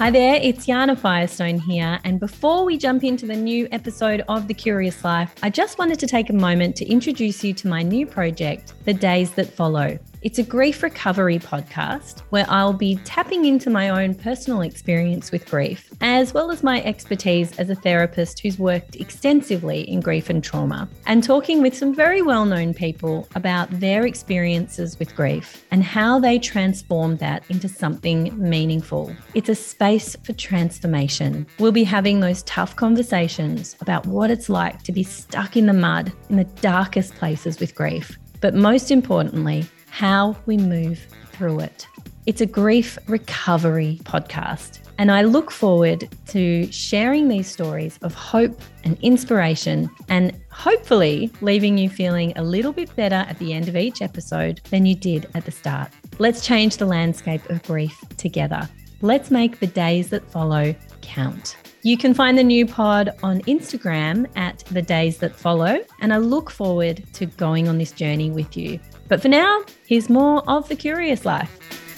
Hi there, it's Yana Firestone here. And before we jump into the new episode of The Curious Life, I just wanted to take a moment to introduce you to my new project, The Days That Follow. It's a grief recovery podcast where I'll be tapping into my own personal experience with grief, as well as my expertise as a therapist who's worked extensively in grief and trauma, and talking with some very well known people about their experiences with grief and how they transformed that into something meaningful. It's a space for transformation. We'll be having those tough conversations about what it's like to be stuck in the mud in the darkest places with grief. But most importantly, how we move through it. It's a grief recovery podcast, and I look forward to sharing these stories of hope and inspiration, and hopefully leaving you feeling a little bit better at the end of each episode than you did at the start. Let's change the landscape of grief together. Let's make the days that follow count. You can find the new pod on Instagram at the days that follow, and I look forward to going on this journey with you. But for now, here's more of The Curious Life.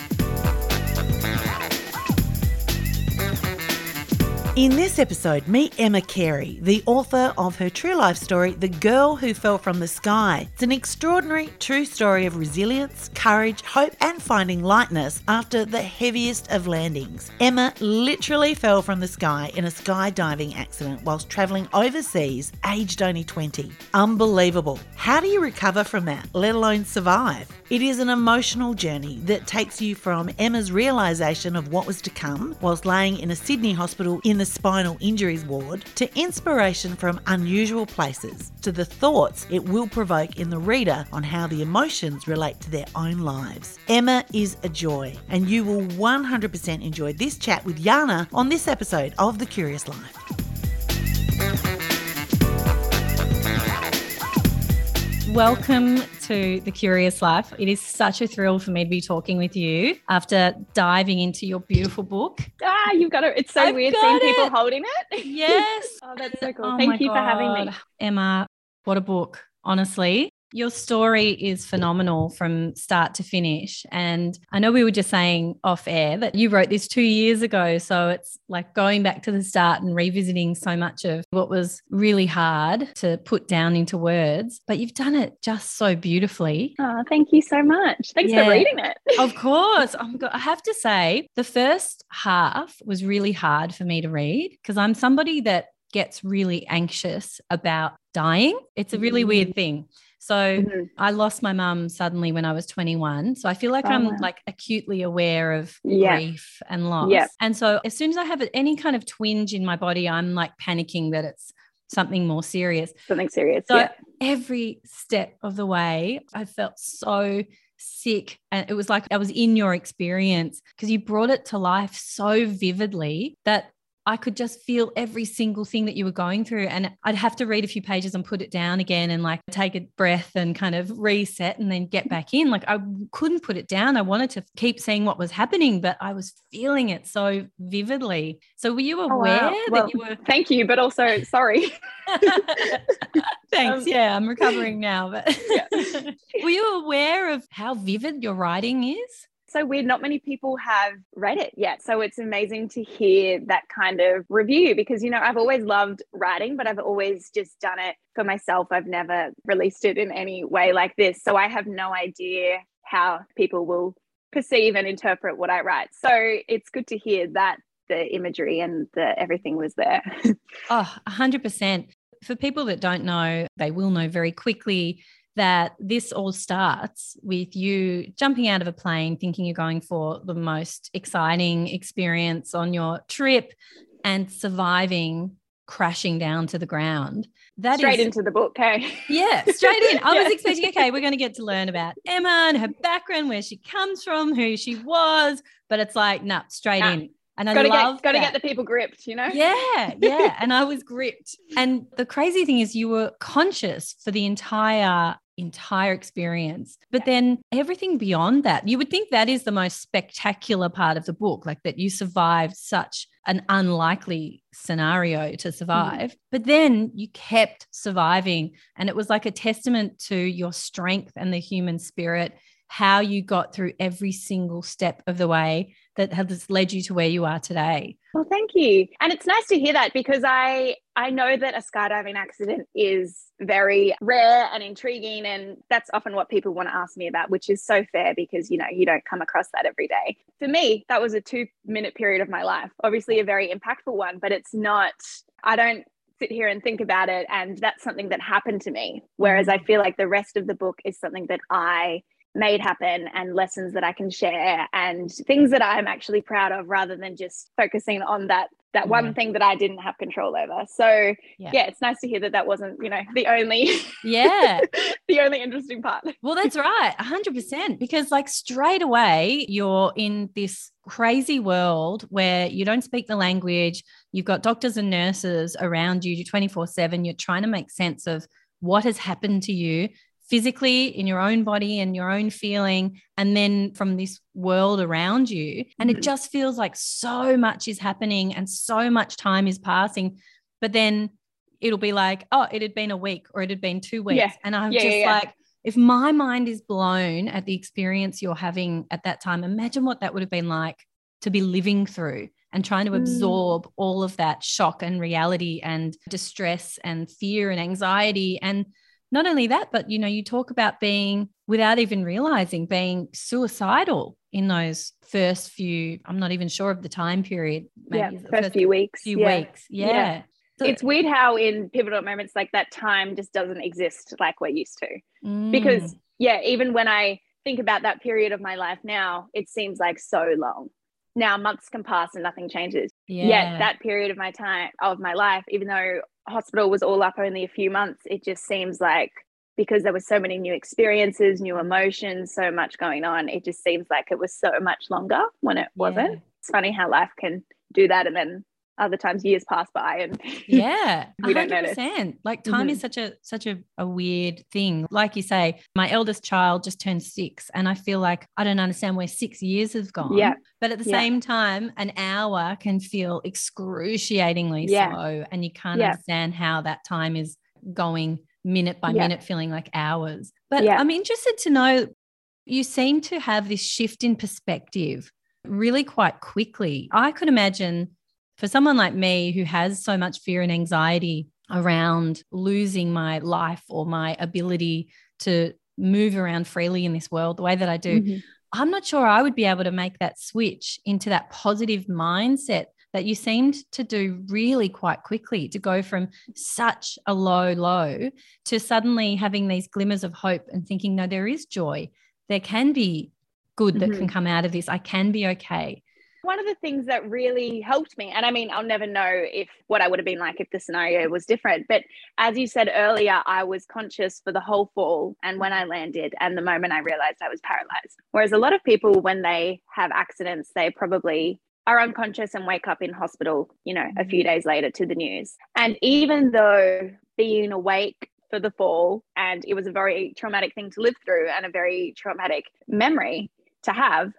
In this episode, meet Emma Carey, the author of her true life story, The Girl Who Fell from the Sky. It's an extraordinary true story of resilience, courage, hope, and finding lightness after the heaviest of landings. Emma literally fell from the sky in a skydiving accident whilst travelling overseas, aged only 20. Unbelievable. How do you recover from that, let alone survive? It is an emotional journey that takes you from Emma's realization of what was to come whilst laying in a Sydney hospital in the spinal injuries ward to inspiration from unusual places to the thoughts it will provoke in the reader on how the emotions relate to their own lives. Emma is a joy, and you will 100% enjoy this chat with Yana on this episode of The Curious Life. Welcome to The Curious Life. It is such a thrill for me to be talking with you after diving into your beautiful book. Ah, you've got it. It's so I've weird seeing it. people holding it. Yes. oh, that's so cool. Oh Thank you for having me. Emma, what a book, honestly. Your story is phenomenal from start to finish. And I know we were just saying off air that you wrote this two years ago. So it's like going back to the start and revisiting so much of what was really hard to put down into words. But you've done it just so beautifully. Oh, thank you so much. Thanks Yeah. for reading it. Of course. Oh God. I have to say, the first half was really hard for me to read because I'm somebody that gets really anxious about dying. It's a really Mm. weird thing. So Mhm. I lost my mum suddenly when I was 21. So I feel like Oh, I'm wow. like acutely aware of Yeah. grief and loss. Yeah. And so as soon as I have any kind of twinge in my body, I'm like panicking that it's something more serious. Something serious. So yeah. every step of the way, I felt so sick. And it was like I was in your experience because you brought it to life so vividly that I could just feel every single thing that you were going through. And I'd have to read a few pages and put it down again and like take a breath and kind of reset and then get back in. Like I couldn't put it down. I wanted to keep seeing what was happening, but I was feeling it so vividly. So were you Oh, wow. aware Well, that you were Thank you, but also sorry. Thanks. Um, yeah, I'm recovering now. But Yeah. were you aware of how vivid your writing is? So weird. Not many people have read it yet. So it's amazing to hear that kind of review because, you know, I've always loved writing, but I've always just done it for myself. I've never released it in any way like this. So I have no idea how people will perceive and interpret what I write. So it's good to hear that the imagery and the everything was there. Oh, 100%. For people that don't know, they will know very quickly that this all starts with you jumping out of a plane, thinking you're going for the most exciting experience on your trip and surviving crashing down to the ground. That Straight into the book, hey? Yeah, straight in. I was expecting, okay, we're going to get to learn about Emma and her background, where she comes from, who she was, but it's like, nah, straight Nah. in. And I Gotta love get gotta that. get the people gripped, you know? Yeah, yeah. and I was gripped. And the crazy thing is you were conscious for the entire entire experience. But then everything beyond that, you would think that is the most spectacular part of the book, like that you survived such an unlikely scenario to mm. survive. But then you kept surviving. And it was like a testament to your strength and the human spirit, how you got through every single step of the way that has led you to where you are today. Well, thank you. And it's nice to hear that because I I know that a skydiving accident is very rare and intriguing and that's often what people want to ask me about, which is so fair because you know, you don't come across that every day. For me, that was a 2-minute period of my life. Obviously a very impactful one, but it's not I don't sit here and think about it and that's something that happened to me whereas i feel like the rest of the book is something that i made happen and lessons that I can share and things that I'm actually proud of rather than just focusing on that that one mm. thing that I didn't have control over. So yeah. yeah. it's nice to hear that that wasn't, you know, the only yeah, the only interesting part. Well, that's right. 100% because like straight away you're in this crazy world where you don't speak the language, you've got doctors and nurses around you 24/7, you're trying to make sense of what has happened to you physically in your own body and your own feeling, and then from this world around you. And mm-hmm. it just feels like so much is happening and so much time is passing. But then it'll be like, oh, it had been a week or it had been two weeks. Yeah. And I'm yeah, just yeah, like, if my mind is blown at the experience you're having at that time, imagine what that would have been like to be living through and trying to mm. absorb all of that shock and reality and distress and fear and anxiety and not only that, but you know, you talk about being without even realizing being suicidal in those first few, I'm not even sure of the time period. yeah, first, first, few weeks. Few yeah. weeks. Yeah. yeah. So, it's weird how in pivotal moments like that time just doesn't exist like we're used to. Mm. Because yeah, even when I think about that period of my life now, it seems like so long. Now months can pass and nothing changes. Yeah. Yet that period of my time of my life, even though hospital was all up only a few months, it just seems like because there were so many new experiences, new emotions, so much going on, it just seems like it was so much longer when it wasn't. It's funny how life can do that and then other times years pass by and yeah we 100%. don't notice like time mm-hmm. is such a such a, a weird thing like you say my eldest child just turned six and i feel like i don't understand where six years have gone yeah but at the yeah. same time an hour can feel excruciatingly yeah. slow and you can't yeah. understand how that time is going minute by minute feeling like hours but i'm interested to know you seem to have this shift in perspective really quite quickly i could imagine for someone like me who has so much fear and anxiety around losing my life or my ability to move around freely in this world the way that I do, mm-hmm. I'm not sure I would be able to make that switch into that positive mindset that you seemed to do really quite quickly to go from such a low low to suddenly having these glimmers of hope and thinking no there is joy there can be good that mm-hmm. can come out of this i can be okay one of the things that really helped me, and I mean, I'll never know if what I would have been like if the scenario was different, but as you said earlier, I was conscious for the whole fall and when I landed and the moment I realized I was paralyzed. Whereas a lot of people, when they have accidents, they probably are unconscious and wake up in hospital, you know, a few mm-hmm. days later to the news. And even though being awake for the fall and it was a very traumatic thing to live through and a very traumatic memory to have,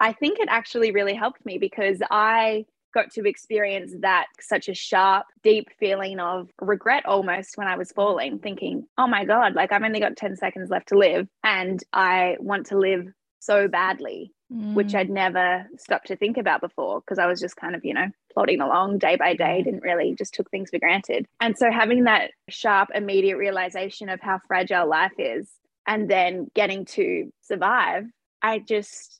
I think it actually really helped me because I got to experience that such a sharp, deep feeling of regret almost when I was falling, thinking, oh my God, like I've only got 10 seconds left to live and I want to live so badly, mm. which I'd never stopped to think about before because I was just kind of, you know, plodding along day by day, didn't really just took things for granted. And so having that sharp, immediate realization of how fragile life is and then getting to survive, I just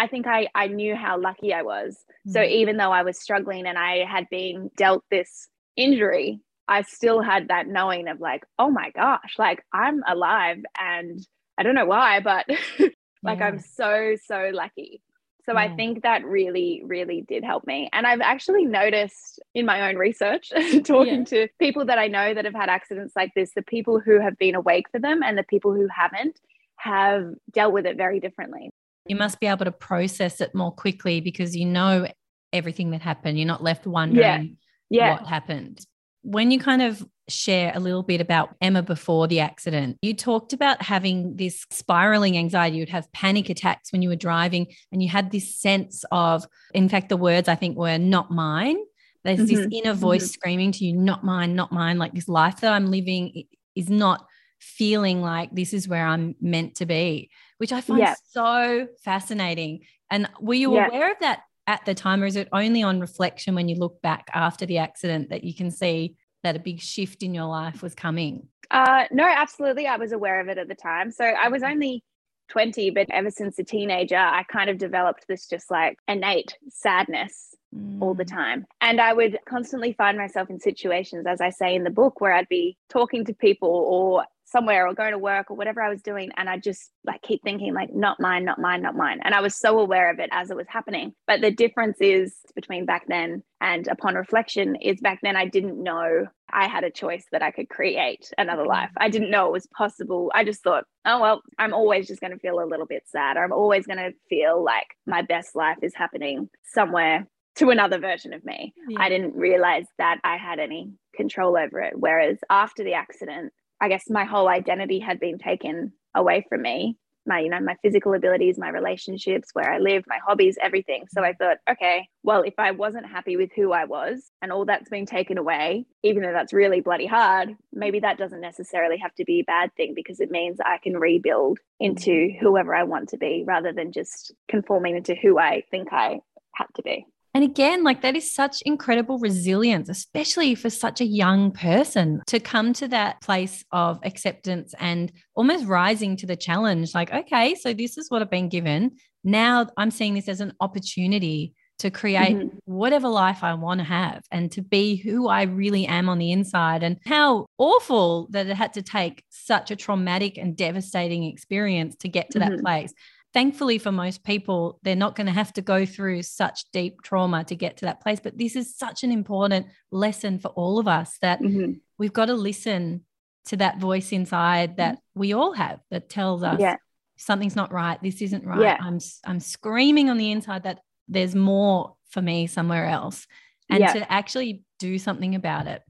I think I, I knew how lucky I was. Mm-hmm. So even though I was struggling and I had been dealt this injury, I still had that knowing of like, oh my gosh, like I'm alive and I don't know why, but like yeah. I'm so, so lucky. So yeah. I think that really, really did help me. And I've actually noticed in my own research, talking yeah. to people that I know that have had accidents like this, the people who have been awake for them and the people who haven't have dealt with it very differently you must be able to process it more quickly because you know everything that happened. You're not left wondering yeah. Yeah. what happened. When you kind of share a little bit about Emma before the accident, you talked about having this spiraling anxiety. You'd have panic attacks when you were driving, and you had this sense of, in fact, the words I think were not mine. There's mm-hmm. this inner voice mm-hmm. screaming to you, not mine, not mine. Like this life that I'm living is not feeling like this is where I'm meant to be which I find yeah. so fascinating. And were you yeah. aware of that at the time, or is it only on reflection when you look back after the accident that you can see that a big shift in your life was coming? Uh, no, absolutely. I was aware of it at the time. So I was only 20, but ever since a teenager, I kind of developed this just like innate sadness mm. all the mm. time. And I would constantly find myself in situations, as I say in the book, where I'd be talking to people or somewhere or going to work or whatever I was doing. And I just like keep thinking, like, not mine, not mine, not mine. And I was so aware of it as it was happening. But the difference is between back then and upon reflection is back then I didn't know I had a choice that I could create another mm-hmm. life. I didn't know it was possible. I just thought, oh, well, I'm always just going to feel a little bit sad. Or I'm always going to feel like my best life is happening somewhere to another version of me. Yeah. I didn't realize that I had any control over it. Whereas after the accident, I guess my whole identity had been taken away from me. My, you know, my physical abilities, my relationships, where I live, my hobbies, everything. So I thought, okay, well, if I wasn't happy with who I was and all that's been taken away, even though that's really bloody hard, maybe that doesn't necessarily have to be a bad thing because it means I can rebuild into mm-hmm. whoever I want to be rather than just conforming into who I think I had to be. And again, like that is such incredible resilience, especially for such a young person to come to that place of acceptance and almost rising to the challenge. Like, okay, so this is what I've been given. Now I'm seeing this as an opportunity to create mm-hmm. whatever life I want to have and to be who I really am on the inside. And how awful that it had to take such a traumatic and devastating experience to get to mm-hmm. that place thankfully for most people they're not going to have to go through such deep trauma to get to that place but this is such an important lesson for all of us that mm-hmm. we've got to listen to that voice inside that mm-hmm. we all have that tells us yeah. something's not right this isn't right yeah. i'm i'm screaming on the inside that there's more for me somewhere else and yeah. to actually do something about it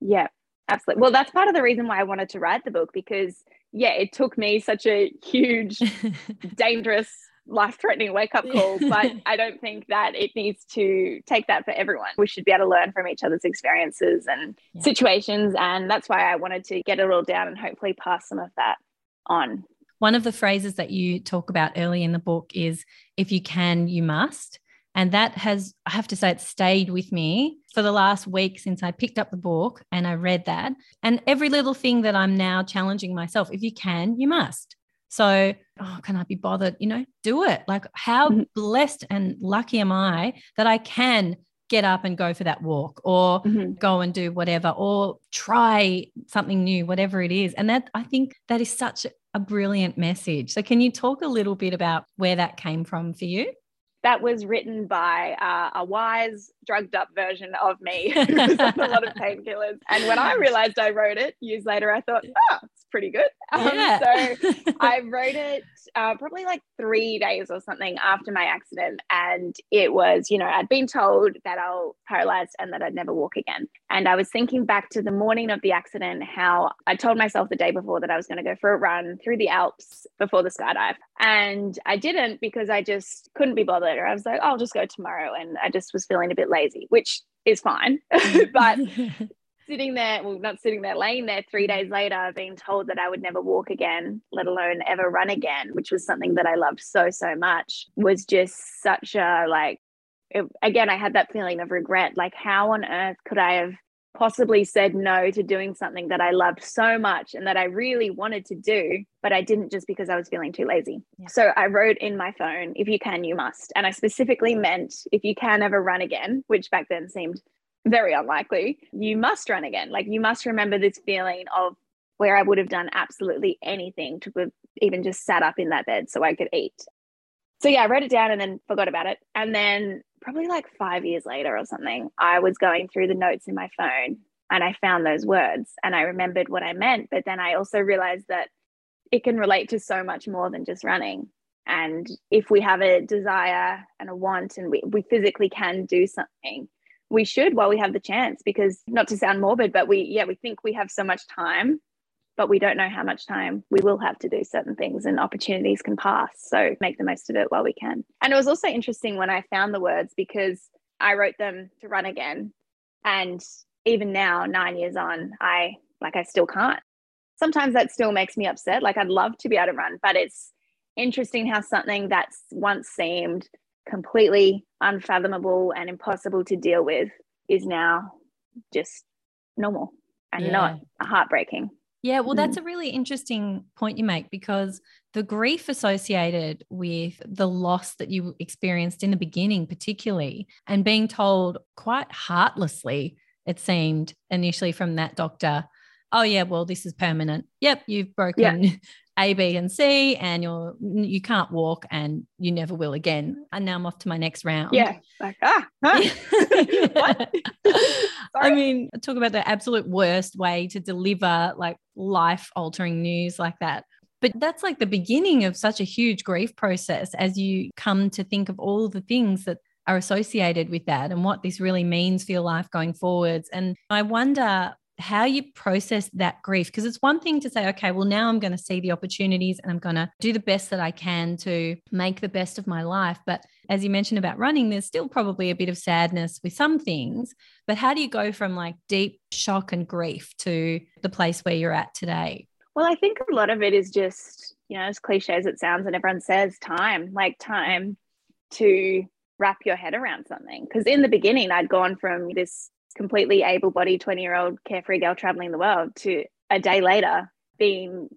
yeah absolutely well that's part of the reason why i wanted to write the book because yeah, it took me such a huge, dangerous, life threatening wake up call. But I don't think that it needs to take that for everyone. We should be able to learn from each other's experiences and yeah. situations. And that's why I wanted to get it all down and hopefully pass some of that on. One of the phrases that you talk about early in the book is if you can, you must. And that has, I have to say, it stayed with me for the last week since I picked up the book and I read that. And every little thing that I'm now challenging myself, if you can, you must. So, oh, can I be bothered? You know, do it. Like, how mm-hmm. blessed and lucky am I that I can get up and go for that walk or mm-hmm. go and do whatever or try something new, whatever it is. And that I think that is such a brilliant message. So, can you talk a little bit about where that came from for you? That was written by uh, a wise, drugged up version of me on a lot of painkillers. And when I realized I wrote it years later, I thought, oh, it's pretty good. Um, yeah. so I wrote it uh, probably like three days or something after my accident. And it was, you know, I'd been told that I will paralyzed and that I'd never walk again. And I was thinking back to the morning of the accident, how I told myself the day before that I was going to go for a run through the Alps before the skydive. And I didn't because I just couldn't be bothered. Or I was like, oh, I'll just go tomorrow. And I just was feeling a bit lazy, which is fine. Mm. but sitting there, well, not sitting there, laying there three mm. days later, being told that I would never walk again, let alone ever run again, which was something that I loved so, so much, was just such a like, it, again, I had that feeling of regret. Like, how on earth could I have possibly said no to doing something that I loved so much and that I really wanted to do, but I didn't just because I was feeling too lazy. Yeah. So I wrote in my phone, if you can, you must. And I specifically meant if you can ever run again, which back then seemed very unlikely, you must run again. Like you must remember this feeling of where I would have done absolutely anything to have even just sat up in that bed so I could eat. So yeah, I wrote it down and then forgot about it. And then probably like five years later or something, I was going through the notes in my phone and I found those words and I remembered what I meant. But then I also realized that it can relate to so much more than just running. And if we have a desire and a want and we, we physically can do something, we should while we have the chance because not to sound morbid but we yeah we think we have so much time but we don't know how much time we will have to do certain things and opportunities can pass. So make the most of it while we can. And it was also interesting when i found the words because i wrote them to run again. And even now 9 years on i like i still can't. Sometimes that still makes me upset. Like i'd love to be able to run but it's interesting how something that's once seemed completely unfathomable and impossible to deal with is now just normal and yeah. not heartbreaking. Yeah, well, that's mm. a really interesting point you make because the grief associated with the loss that you experienced in the beginning, particularly, and being told quite heartlessly, it seemed initially from that doctor, oh, yeah, well, this is permanent. Yep, you've broken yeah. A, B, and C, and you're you can't walk, and you never will again. And now I'm off to my next round. Yeah, like ah, huh? I mean, talk about the absolute worst way to deliver like life altering news like that. But that's like the beginning of such a huge grief process as you come to think of all the things that are associated with that and what this really means for your life going forwards. And I wonder how you process that grief because it's one thing to say okay well now i'm going to see the opportunities and i'm going to do the best that i can to make the best of my life. But as you mentioned about running there's still probably a bit of sadness with some things but how do you go from like deep shock and grief to the place where you're at today? Well i think a lot of it is just you know as cliche as it sounds and everyone says time like time to wrap your head around something. Because in the beginning i'd gone from this completely able bodied 20 year old carefree girl traveling the world to a day later being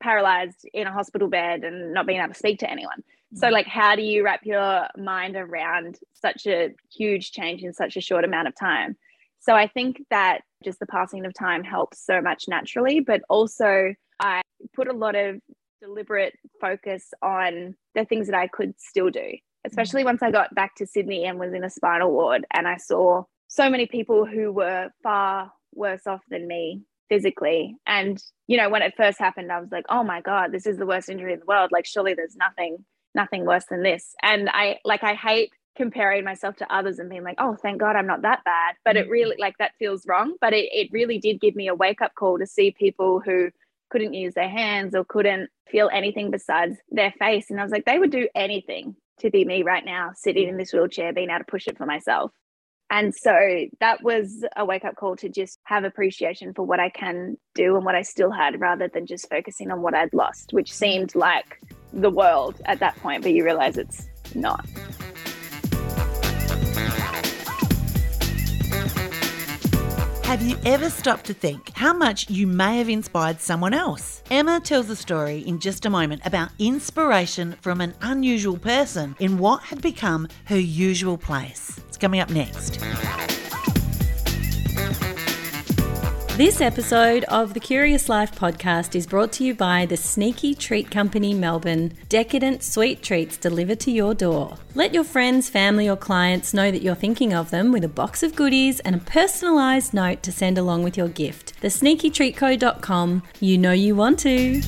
paralyzed in a hospital bed and not being able to speak to anyone. So, mm. like, how do you wrap your mind around such a huge change in such a short amount of time? So, I think that just the passing of time helps so much naturally, but also I put a lot of deliberate focus on the things that I could still do, especially mm. once I got back to Sydney and was in a spinal ward and I saw so many people who were far worse off than me physically. And, you know, when it first happened, I was like, oh my God, this is the worst injury in the world. Like, surely there's nothing, nothing worse than this. And I like, I hate comparing myself to others and being like, oh, thank God I'm not that bad. But it really, like, that feels wrong. But it, it really did give me a wake up call to see people who couldn't use their hands or couldn't feel anything besides their face. And I was like, they would do anything to be me right now, sitting in this wheelchair, being able to push it for myself. And so that was a wake up call to just have appreciation for what I can do and what I still had rather than just focusing on what I'd lost, which seemed like the world at that point, but you realize it's not. Have you ever stopped to think how much you may have inspired someone else? Emma tells a story in just a moment about inspiration from an unusual person in what had become her usual place. It's coming up next. This episode of the Curious Life podcast is brought to you by the Sneaky Treat Company Melbourne. Decadent sweet treats delivered to your door. Let your friends, family, or clients know that you're thinking of them with a box of goodies and a personalised note to send along with your gift. TheSneakyTreatCo.com. You know you want to.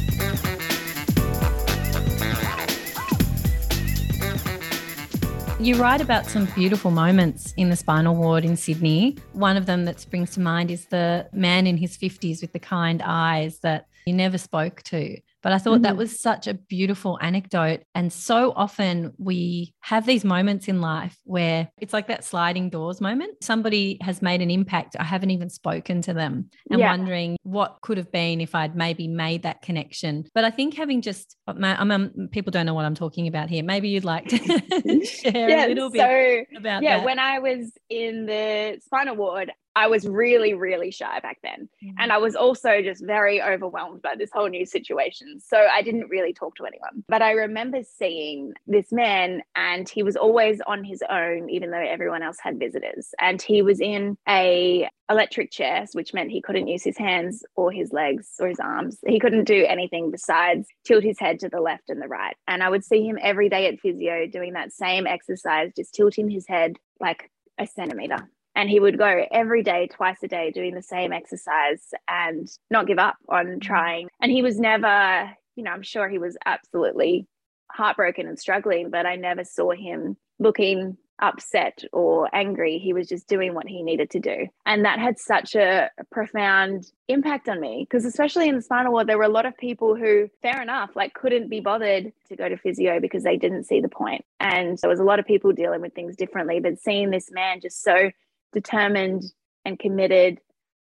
You write about some beautiful moments in the spinal ward in Sydney. One of them that springs to mind is the man in his 50s with the kind eyes that you never spoke to. But I thought mm-hmm. that was such a beautiful anecdote. And so often we have these moments in life where it's like that sliding doors moment. Somebody has made an impact. I haven't even spoken to them and yeah. wondering what could have been if I'd maybe made that connection. But I think having just, uh, I'm, um, I'm, um, people don't know what I'm talking about here. Maybe you'd like to share yeah, a little bit so, about yeah, that. when I was in the spinal ward, I was really, really shy back then. Mm-hmm. And I was also just very overwhelmed by this whole new situation. So I didn't really talk to anyone. But I remember seeing this man and he was always on his own, even though everyone else had visitors. And he was in a electric chair, which meant he couldn't use his hands or his legs or his arms. He couldn't do anything besides tilt his head to the left and the right. And I would see him every day at physio doing that same exercise, just tilting his head like a centimeter and he would go every day twice a day doing the same exercise and not give up on mm. trying. And he was never you know i'm sure he was absolutely heartbroken and struggling but i never saw him looking upset or angry. He was just doing what he needed to do. And that had such a, a profound impact on me because especially in the spinal ward there were a lot of people who fair enough like couldn't be bothered to go to physio because they didn't see the point. And there was a lot of people dealing with things differently but seeing this man just so determined and committed.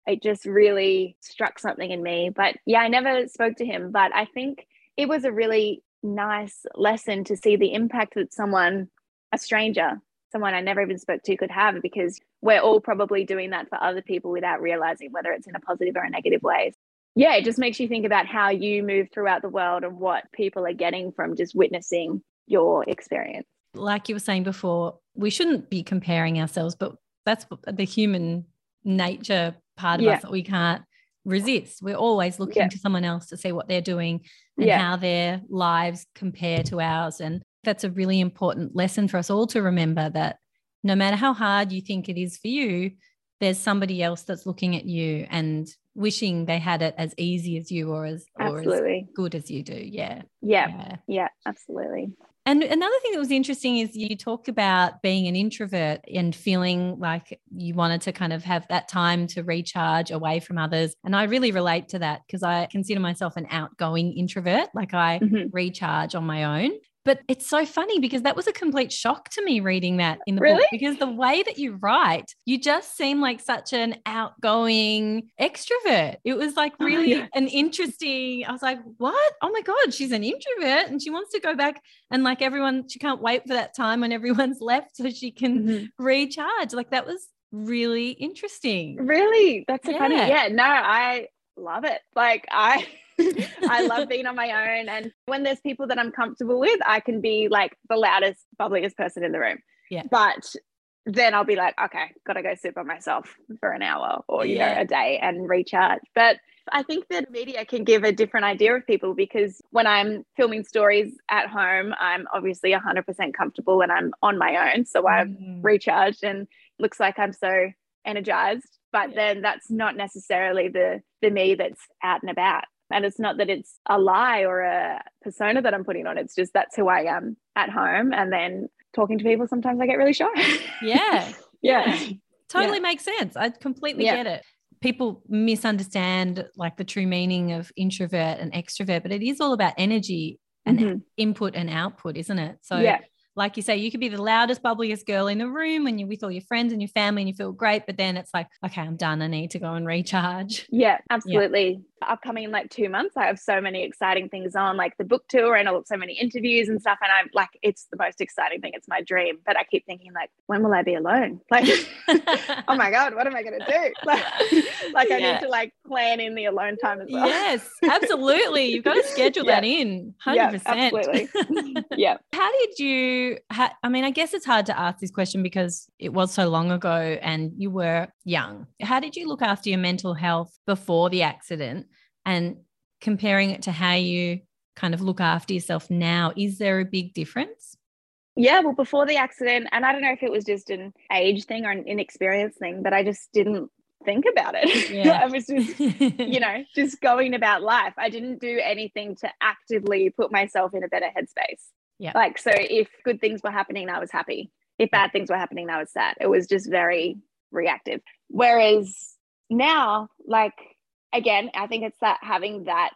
It just really struck something in me. But yeah, I never spoke to him, but I think it was a really nice lesson to see the impact that someone a stranger, someone I never even spoke to, could have because we're all probably doing that for other people without realizing whether it's in a positive or a negative way. Yeah, it just makes you think about how you move throughout the world and what people are getting from just witnessing your experience. Like you were saying before, we shouldn't be comparing ourselves, but that's the human nature part of yeah. us that we can't resist. We're always looking yeah. to someone else to see what they're doing and yeah. how their lives compare to ours. And that's a really important lesson for us all to remember that no matter how hard you think it is for you, there's somebody else that's looking at you and wishing they had it as easy as you or as absolutely. or as good as you do. Yeah. Yeah. Yeah, yeah absolutely. And another thing that was interesting is you talked about being an introvert and feeling like you wanted to kind of have that time to recharge away from others. And I really relate to that because I consider myself an outgoing introvert. Like I mm-hmm. recharge on my own. But it's so funny because that was a complete shock to me reading that in the really? book because the way that you write, you just seem like such an outgoing extrovert. It was like oh, really oh, yeah. an interesting. I was like, what? Oh my God, she's an introvert and she wants to go back and like everyone, she can't wait for that time when everyone's left so she can mm-hmm. recharge. Like that was really interesting. Really? That's so yeah. funny. Yeah, no, I love it. Like I I love being on my own. And when there's people that I'm comfortable with, I can be like the loudest, bubbliest person in the room. Yeah. But then I'll be like, okay, gotta go sit by myself for an hour or, you yeah. know, a day and recharge. But I think that media can give a different idea of people because when I'm filming stories at home, I'm obviously 100% comfortable and I'm on my own. So I'm mm. recharged and looks like I'm so energized. But yeah. then that's not necessarily the the me that's out and about. And it's not that it's a lie or a persona that I'm putting on. It's just that's who I am at home. And then talking to people, sometimes I get really shy. Yeah. yeah. Totally yeah. makes sense. I completely yeah. get it. People misunderstand like the true meaning of introvert and extrovert, but it is all about energy and mm-hmm. input and output, isn't it? So yeah like you say, you could be the loudest, bubbliest girl in the room when you're with all your friends and your family and you feel great. But then it's like, okay, I'm done. I need to go and recharge. Yeah, absolutely. Yeah. Upcoming in like two months, I have so many exciting things on, like the book tour and all so many interviews and stuff. And I'm like, it's the most exciting thing. It's my dream. But I keep thinking, like, when will I be alone? Like, oh my God, what am I going to do? Like, like I need to like plan in the alone time as well. Yes, absolutely. You've got to schedule yeah. that in 100%. Yeah, absolutely. yeah. How did you? I mean, I guess it's hard to ask this question because it was so long ago and you were young. How did you look after your mental health before the accident and comparing it to how you kind of look after yourself now? Is there a big difference? Yeah, well, before the accident, and I don't know if it was just an age thing or an inexperience thing, but I just didn't think about it. Yeah. I was just, you know, just going about life. I didn't do anything to actively put myself in a better headspace. Yeah. Like, so if good things were happening, I was happy. If bad things were happening, I was sad. It was just very reactive. Whereas now, like, again, I think it's that having that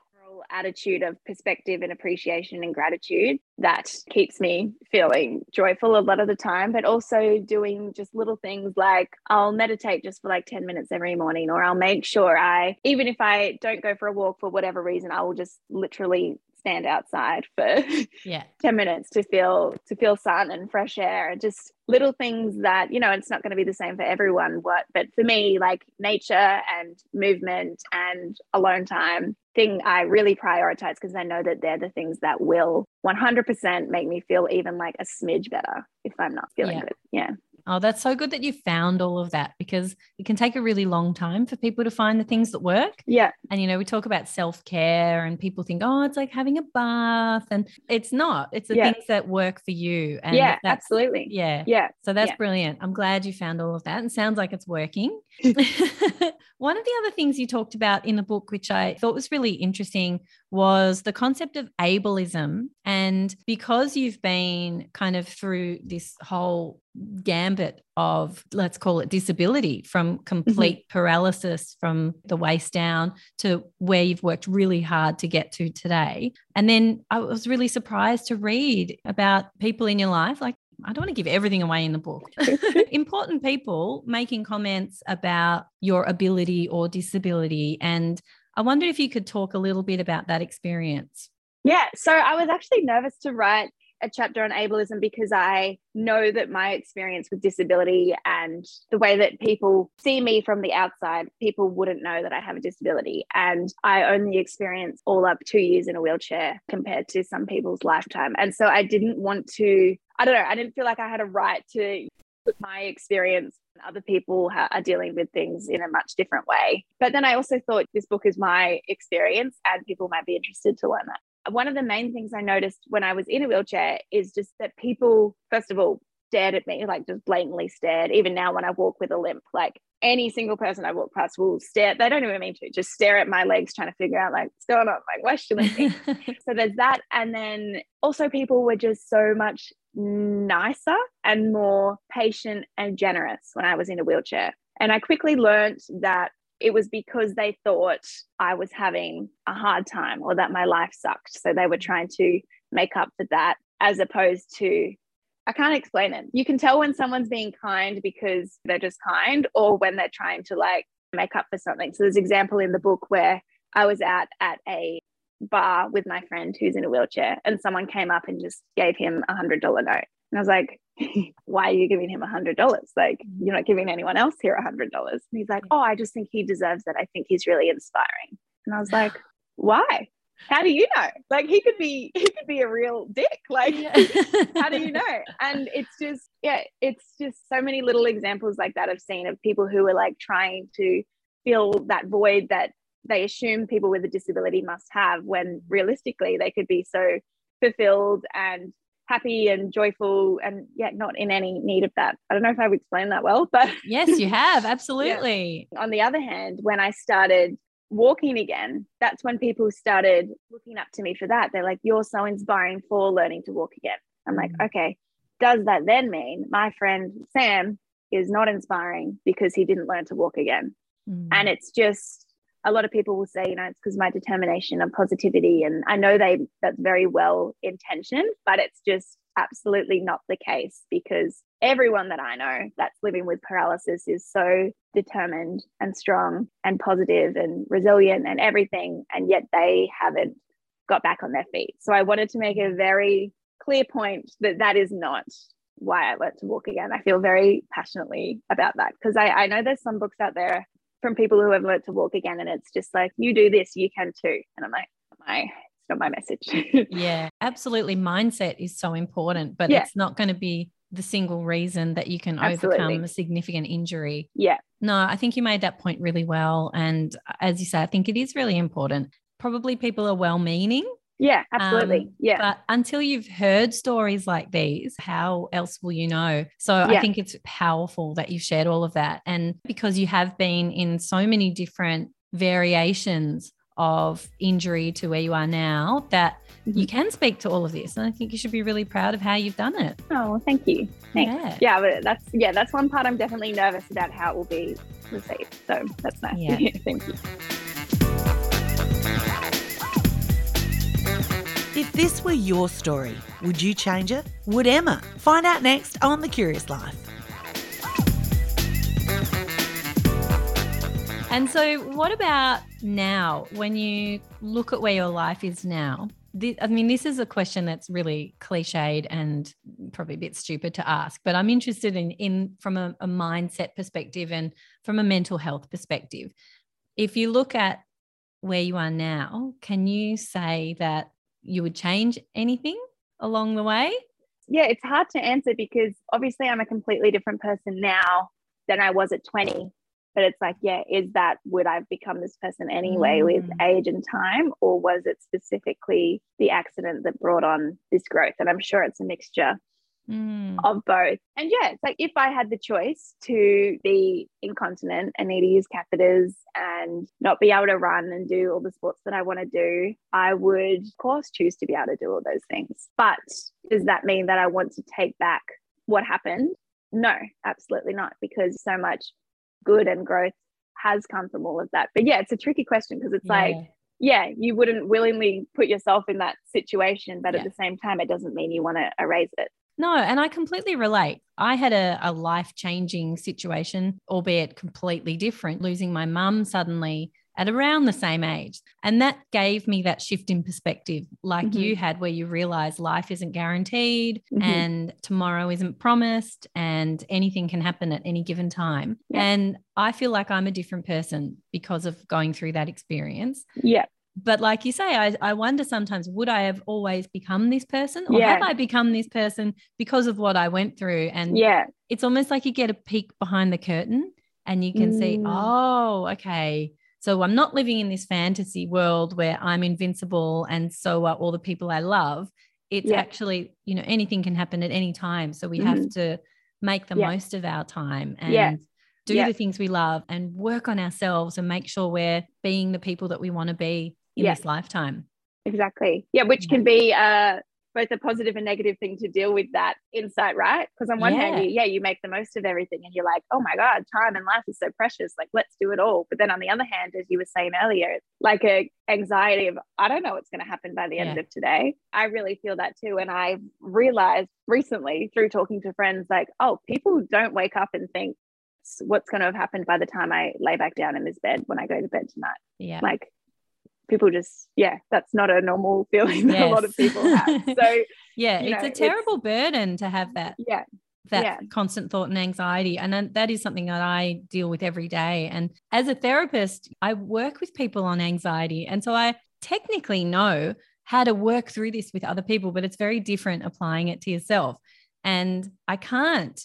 attitude of perspective and appreciation and gratitude that keeps me feeling joyful a lot of the time, but also doing just little things like I'll meditate just for like 10 minutes every morning, or I'll make sure I, even if I don't go for a walk for whatever reason, I will just literally stand outside for yeah. 10 minutes to feel to feel sun and fresh air and just little things that you know it's not going to be the same for everyone what but for me like nature and movement and alone time thing i really prioritize because i know that they're the things that will 100% make me feel even like a smidge better if i'm not feeling yeah. good. Yeah Oh, that's so good that you found all of that because it can take a really long time for people to find the things that work. Yeah. And, you know, we talk about self care and people think, oh, it's like having a bath. And it's not, it's the yeah. things that work for you. And yeah, absolutely. Yeah. Yeah. So that's yeah. brilliant. I'm glad you found all of that and sounds like it's working. One of the other things you talked about in the book, which I thought was really interesting, was the concept of ableism. And because you've been kind of through this whole gambit of, let's call it disability, from complete mm-hmm. paralysis from the waist down to where you've worked really hard to get to today. And then I was really surprised to read about people in your life, like I don't want to give everything away in the book. Important people making comments about your ability or disability. And I wonder if you could talk a little bit about that experience. Yeah. So I was actually nervous to write a chapter on ableism because I know that my experience with disability and the way that people see me from the outside, people wouldn't know that I have a disability. And I only experience all up two years in a wheelchair compared to some people's lifetime. And so I didn't want to, I don't know, I didn't feel like I had a right to put my experience other people ha- are dealing with things in a much different way. But then I also thought this book is my experience and people might be interested to learn that one of the main things I noticed when I was in a wheelchair is just that people, first of all, stared at me, like just blatantly stared. Even now, when I walk with a limp, like any single person I walk past will stare. They don't even mean to, just stare at my legs, trying to figure out like what's going on, like questioning me. so there's that, and then also people were just so much nicer and more patient and generous when I was in a wheelchair. And I quickly learned that it was because they thought I was having a hard time or that my life sucked. So they were trying to make up for that as opposed to, I can't explain it. You can tell when someone's being kind because they're just kind or when they're trying to like make up for something. So there's example in the book where I was out at a bar with my friend who's in a wheelchair and someone came up and just gave him a hundred dollar note. And I was like, why are you giving him a hundred dollars? Like you're not giving anyone else here a hundred dollars. And he's like, oh, I just think he deserves it. I think he's really inspiring. And I was like, why? How do you know? Like he could be, he could be a real dick. Like, how do you know? And it's just, yeah, it's just so many little examples like that I've seen of people who are like trying to fill that void that they assume people with a disability must have when realistically they could be so fulfilled and happy and joyful and yet not in any need of that. I don't know if I've explained that well, but yes, you have absolutely. yeah. On the other hand, when I started walking again, that's when people started looking up to me for that. They're like, You're so inspiring for learning to walk again. I'm like, mm. Okay, does that then mean my friend Sam is not inspiring because he didn't learn to walk again? Mm. And it's just a lot of people will say, you know, it's because my determination and positivity. And I know they that's very well intentioned, but it's just absolutely not the case because everyone that I know that's living with paralysis is so determined and strong and positive and resilient and everything. And yet they haven't got back on their feet. So I wanted to make a very clear point that that is not why I learned to walk again. I feel very passionately about that because I, I know there's some books out there from people who have learned to walk again and it's just like you do this you can too. And i'm like my it's not my message. Yeah absolutely. Mindset is so important but yeah. it's not going to be the single reason that you can absolutely. overcome a significant injury. Yeah. No i think you made that point really well and uh, as you say i think it is really important. Probably people are well meaning yeah, absolutely. Um, yeah. But until you've heard stories like these, how else will you know? So yeah. I think it's powerful that you've shared all of that. And because you have been in so many different variations of injury to where you are now, that mm-hmm. you can speak to all of this. And I think you should be really proud of how you've done it. Oh, well, thank you. Thanks. Yeah. yeah, but that's yeah, that's one part I'm definitely nervous about how it will be received. So that's nice. Yeah. thank you. This were your story, would you change it? Would Emma? Find out next on The Curious Life. And so, what about now when you look at where your life is now? I mean, this is a question that's really cliched and probably a bit stupid to ask, but I'm interested in, in from a, a mindset perspective and from a mental health perspective. If you look at where you are now, can you say that you would change anything along the way? Yeah, it's hard to answer because obviously I'm a completely different person now than I was at 20. But it's like, yeah, is that would I've become this person anyway mm. with age and time, or was it specifically the accident that brought on this growth? And I'm sure it's a mixture mm. of both. And yeah, it's like if I had the choice to be incontinent and need to use catheters and not be able to run and do all the sports that I want to do, I would, of course, choose to be able to do all those things. But does that mean that I want to take back what happened? No, absolutely not, because so much good and growth has come from all of that. But yeah, it's a tricky question because it's yeah. like, yeah, you wouldn't willingly put yourself in that situation, but yeah. at the same time, it doesn't mean you want to erase it. No, and I completely relate. I had a, a life changing situation, albeit completely different, losing my mum suddenly at around the same age. And that gave me that shift in perspective, like Mhm. you had, where you realize life isn't guaranteed Mhm. and tomorrow isn't promised and anything can happen at any given time. Yeah. And I feel like I'm a different person because of going through that experience. Yeah. But like you say, I, I wonder sometimes, would I have always become this person? Or Yeah. have I become this person because of what I went through? And Yeah. it's almost like you get a peek behind the curtain and you can see, Mm. oh, okay. So I'm not living in this fantasy world where I'm invincible and so are all the people I love. It's Yeah. actually, you know, anything can happen at any time. So we have to make the Mm-hmm. Yeah. most of our time and do the things we love and work on ourselves and make sure we're being the people that we want to be in Yeah. this lifetime. Exactly. Yeah, which can be uh, both a positive and negative thing to deal with that insight, right? Because on one hand, Yeah. you, yeah, you make the most of everything and you're like, oh my God, time and life is so precious. Like, let's do it all. But then on the other hand, as you were saying earlier, like a anxiety of, I don't know what's going to happen by the end of today. I really feel that too. And I realized recently through talking to friends, like, oh, people don't wake up and think, what's going to have happened by the time I lay back down in this bed when I go to bed tonight Yeah. like people just yeah that's not a normal feeling that a lot of people have so yeah. It's know, a it's- terrible burden to have that yeah that Yeah. constant thought and anxiety. And that is something that I deal with every day. And as a therapist, I work with people on anxiety. And so I technically know how to work through this with other people, but it's very different applying it to yourself. And I can't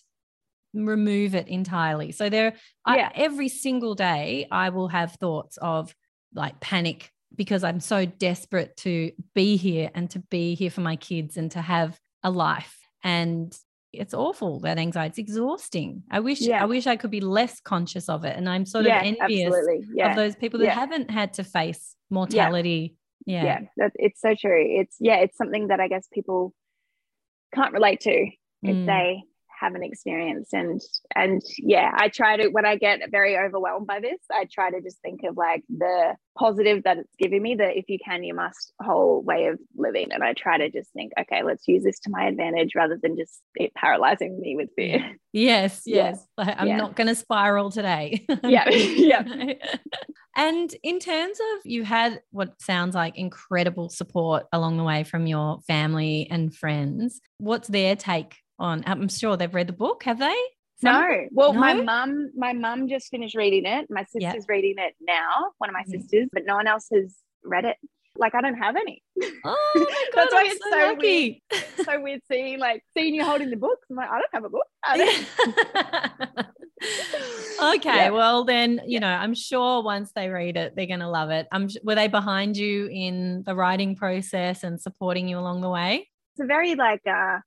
remove it entirely. So there, Yeah. I, every single day, I will have thoughts of like panic because I'm so desperate to be here and to be here for my kids and to have a life. And it's awful that anxiety. It's exhausting. I wish Yeah. I wish I could be less conscious of it. And I'm sort yeah of envious yeah of those people that haven't had to face mortality. Yeah. yeah, that, it's so true it's yeah it's something that i guess people can't relate to if Mm. they haven't experienced and and yeah i try to when i get very overwhelmed by this i try to just think of like the positive that it's giving me the if you can you must whole way of living and i try to just think okay let's use this to my advantage rather than just it paralyzing me with fear Yes, Yeah. yes. Like, I'm Yeah. not going to spiral today. Yeah, yeah. and in terms of you had what sounds like incredible support along the way from your family and friends. What's their take on? I'm sure they've read the book, have they? Some? No. Well, my No? mum, my mum just finished reading it. My Yeah. sister's reading it now, one of my Mhm. sisters, but no one else has read it. Like I don't have any. Oh my god, That's why I'm it's so, so lucky. so weird seeing like seeing you holding the books. I'm like, I don't have a book. Okay, Yeah. well then, you know, I'm sure once they read it, they're going to love it. I'm were they behind you in the writing process and supporting you along the way? It's a very like uh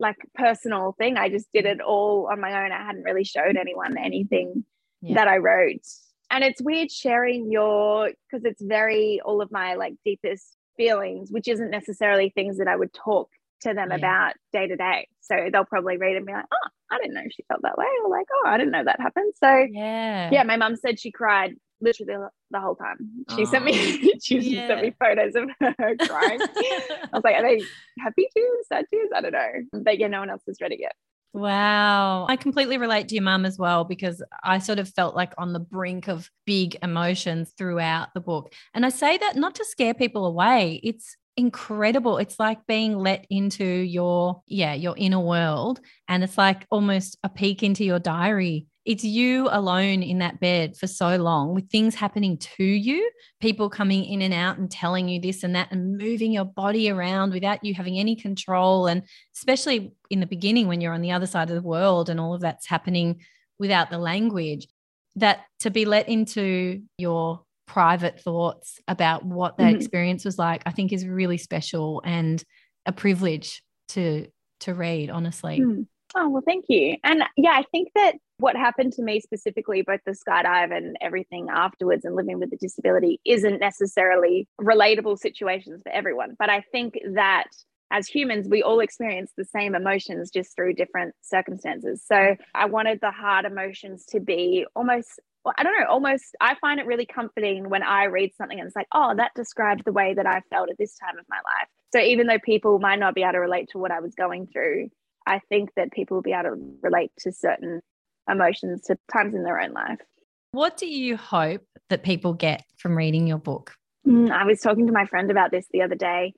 like personal thing. I just did it all on my own. I hadn't really showed anyone anything Yeah. that I wrote. And it's weird sharing your because it's very all of my like deepest feelings, which isn't necessarily things that I would talk to them Yeah. about day to day. So they'll probably read and be like, oh, I didn't know she felt that way. Or like, oh, I didn't know that happened. So Yeah. yeah, my mum said she cried literally the, whole time. She sent me oh. she just sent me photos of her crying. I was like, are they happy tears, sad tears? I don't know. But yeah, no one else has read it yet. Wow. I completely relate to your mum as well because I sort of felt like on the brink of big emotions throughout the book. And I say that not to scare people away. It's incredible. It's like being let into your yeah, your inner world and it's like almost a peek into your diary. It's you alone in that bed for so long with things happening to you, people coming in and out and telling you this and that and moving your body around without you having any control and especially in the beginning when you're on the other side of the world and all of that's happening without the language that to be let into your private thoughts about what that Mhm. experience was like i think is really special and a privilege to to read honestly Hmm. Oh, well, thank you. And yeah, I think that what happened to me specifically, both the skydive and everything afterwards and living with a disability, isn't necessarily relatable situations for everyone. But I think that as humans, we all experience the same emotions just through different circumstances. So I wanted the hard emotions to be almost. I don't know, almost, I find it really comforting when I read something and it's like, oh, that described the way that I felt at this time of my life. So even though people might not be able to relate to what I was going through, I think that people will be able to relate to certain emotions to times in their own life. what do you hope that people get from reading your book? Mm, I was talking to my friend about this the other day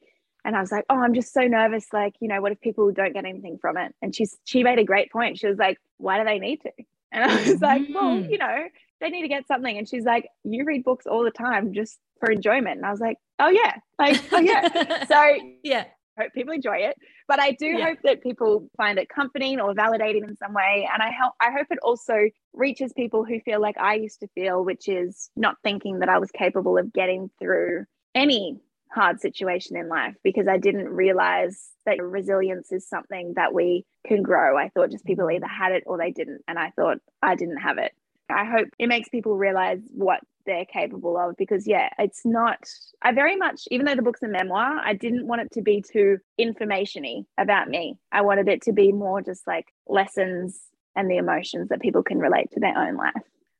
and I was like, "Oh, I'm just so nervous like, you know, what if people don't get anything from it?" And she's she made a great point. She was like, "Why do they need to?" And I was like, "Well, Mm. you know, they need to get something." And she's like, "You read books all the time just for enjoyment." And I was like, "Oh yeah." Like, "Oh yeah." so yeah. Hope people enjoy it. But i do Yeah. hope that people find it comforting or validating in some way. And i help i hope it also reaches people who feel like i used to feel which is not thinking that i was capable of getting through any hard situation in life because i didn't realize that resilience is something that we can grow. I thought just people mm-hmm. either had it or they didn't. And i thought i didn't have it i hope it makes people realize what they're capable of because yeah it's not i very much even though the book's a memoir i didn't want it to be too informationy about me i wanted it to be more just like lessons and the emotions that people can relate to their own life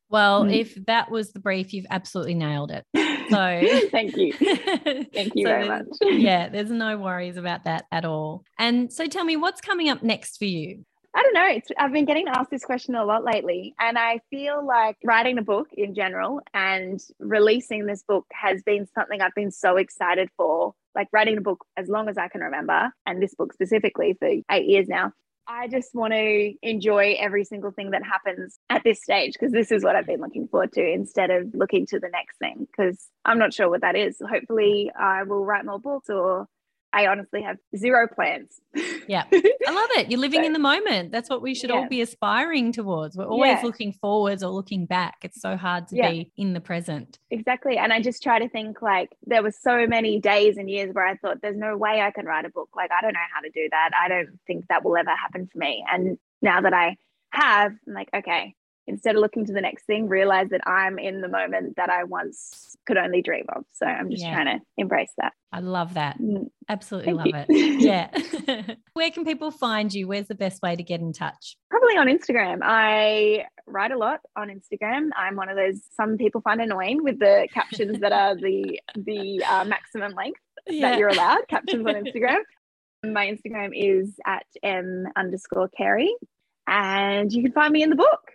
Well, Mm. if that was the brief, you've absolutely nailed it. So thank you Thank you very much. yeah, there's no worries about that at all. And so tell me, what's coming up next for you? I don't know. It's, I've been getting asked this question a lot lately, and I feel like writing a book in general and releasing this book has been something I've been so excited for. Like writing a book as long as I can remember, and this book specifically for eight years now. I just want to enjoy every single thing that happens at this stage because this is what I've been looking forward to instead of looking to the next thing because I'm not sure what that is. Hopefully, I will write more books, or I honestly have zero plans. Yeah. I love it. You're living So- in the moment. That's what we should all be aspiring towards. We're always Yeah. looking forwards or looking back. It's so hard to Yeah. be in the present. Exactly. And I just try to think like there was so many days and years where I thought there's no way I can write a book. Like I don't know how to do that. I don't think that will ever happen for me. And now that I have, I'm like, okay, instead of looking to the next thing, realize that I'm in the moment that I once could only dream of. So I'm just Yeah. trying to embrace that. I love that. Mm, Absolutely Thank love you. it. Yeah. Where can people find you? Where's the best way to get in touch? Probably on Instagram. I write a lot on Instagram. I'm one of those some people find annoying with the captions that are the the uh, maximum length. that you're allowed captions on Instagram. My Instagram is at m underscore Carey, and you can find me in the book.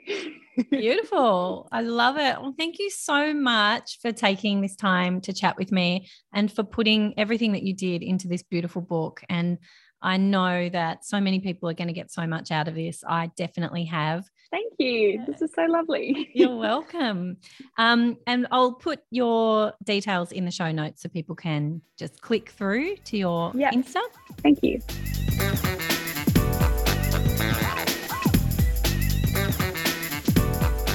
Beautiful. I love it. Well, thank you so much for taking this time to chat with me and for putting everything that you did into this beautiful book. And I know that so many people are going to get so much out of this. I definitely have. Thank you. This is so lovely. You're welcome. Um, and I'll put your details in the show notes so people can just click through to your Yeah. Insta. Thank you.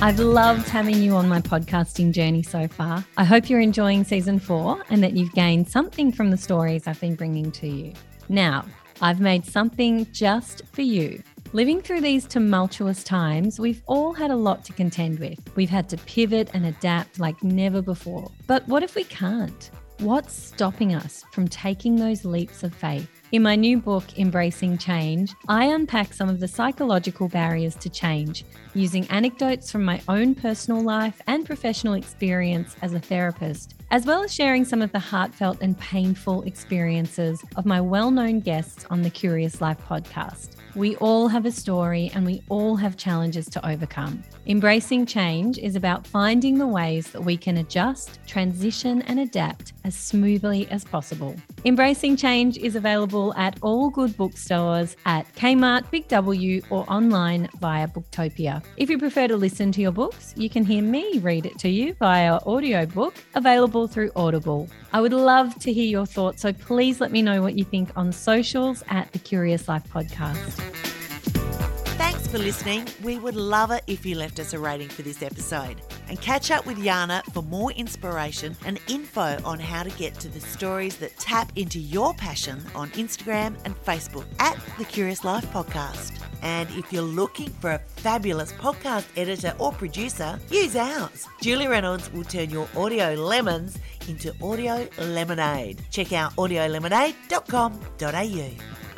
I've loved having you on my podcasting journey so far. I hope you're enjoying season four and that you've gained something from the stories I've been bringing to you. Now, I've made something just for you. Living through these tumultuous times, we've all had a lot to contend with. We've had to pivot and adapt like never before. But what if we can't? What's stopping us from taking those leaps of faith? In my new book, Embracing Change, I unpack some of the psychological barriers to change using anecdotes from my own personal life and professional experience as a therapist, as well as sharing some of the heartfelt and painful experiences of my well known guests on the Curious Life podcast. We all have a story and we all have challenges to overcome. Embracing change is about finding the ways that we can adjust, transition, and adapt as smoothly as possible. Embracing Change is available at all good bookstores, at Kmart, Big W, or online via Booktopia. If you prefer to listen to your books, you can hear me read it to you via audiobook, available through Audible. I would love to hear your thoughts, so please let me know what you think on socials at the Curious Life Podcast. Thanks for listening. We would love it if you left us a rating for this episode. And catch up with Yana for more inspiration and info on how to get to the stories that tap into your passion on Instagram and Facebook at The Curious Life Podcast. And if you're looking for a fabulous podcast editor or producer, use ours. Julie Reynolds will turn your audio lemons into audio lemonade. Check out audiolemonade.com.au.